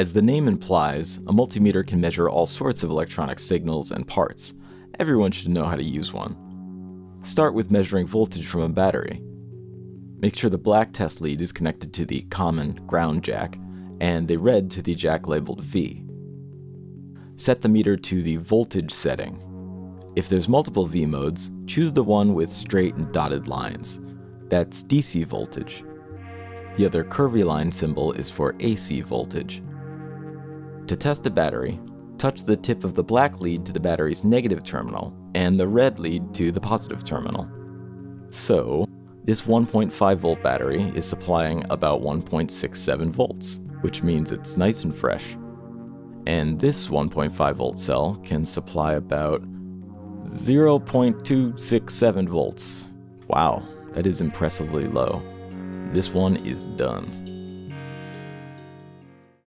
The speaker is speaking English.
As the name implies, a multimeter can measure all sorts of electronic signals and parts. Everyone should know how to use one. Start with measuring voltage from a battery. Make sure the black test lead is connected to the common ground jack, and the red to the jack labeled V. Set the meter to the voltage setting. If there's multiple V modes, choose the one with straight and dotted lines. That's DC voltage. The other curvy line symbol is for AC voltage. To test the battery, touch the tip of the black lead to the battery's negative terminal and the red lead to the positive terminal. So, this 1.5 volt battery is supplying about 1.67 volts, which means it's nice and fresh. And this 1.5 volt cell can supply about 0.267 volts. Wow, that is impressively low. This one is done.